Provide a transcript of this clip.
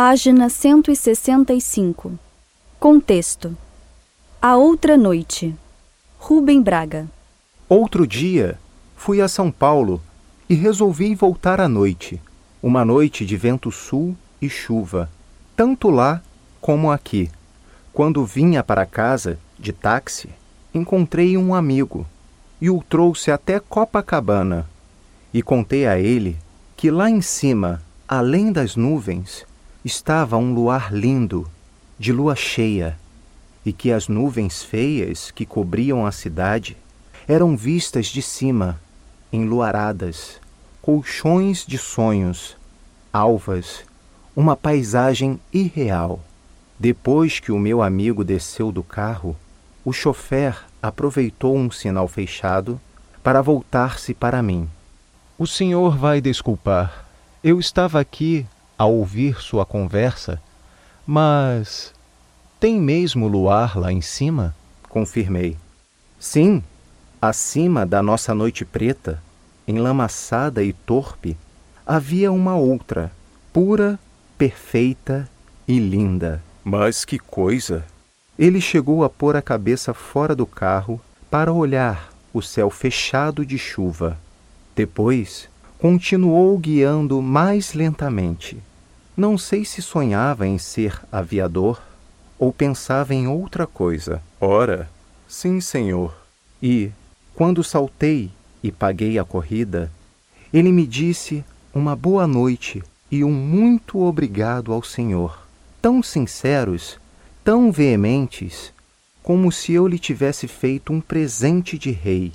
Página 165. Contexto. A outra noite. Rubem Braga. Outro dia, fui a São Paulo e resolvi voltar à noite. Uma noite de vento sul e chuva, tanto lá como aqui. Quando vinha para casa, de táxi, encontrei um amigo e o trouxe até Copacabana. E contei a ele que lá em cima, além das nuvens, estava um luar lindo, de lua cheia, e que as nuvens feias que cobriam a cidade eram vistas de cima, enluaradas, colchões de sonhos, alvas, uma paisagem irreal. Depois que o meu amigo desceu do carro, o chofer aproveitou um sinal fechado para voltar-se para mim. O senhor vai desculpar. Eu estava aqui a ouvir sua conversa, mas tem mesmo luar lá em cima? Confirmei. Sim, acima da nossa noite preta, enlamaçada e torpe, havia uma outra, pura, perfeita e linda. Mas que coisa! Ele chegou a pôr a cabeça fora do carro para olhar o céu fechado de chuva. Depois, continuou guiando mais lentamente. Não sei se sonhava em ser aviador ou pensava em outra coisa. Ora, sim, senhor. E, quando saltei e paguei a corrida, ele me disse uma boa noite e um muito obrigado ao senhor, tão sinceros, tão veementes, como se eu lhe tivesse feito um presente de rei.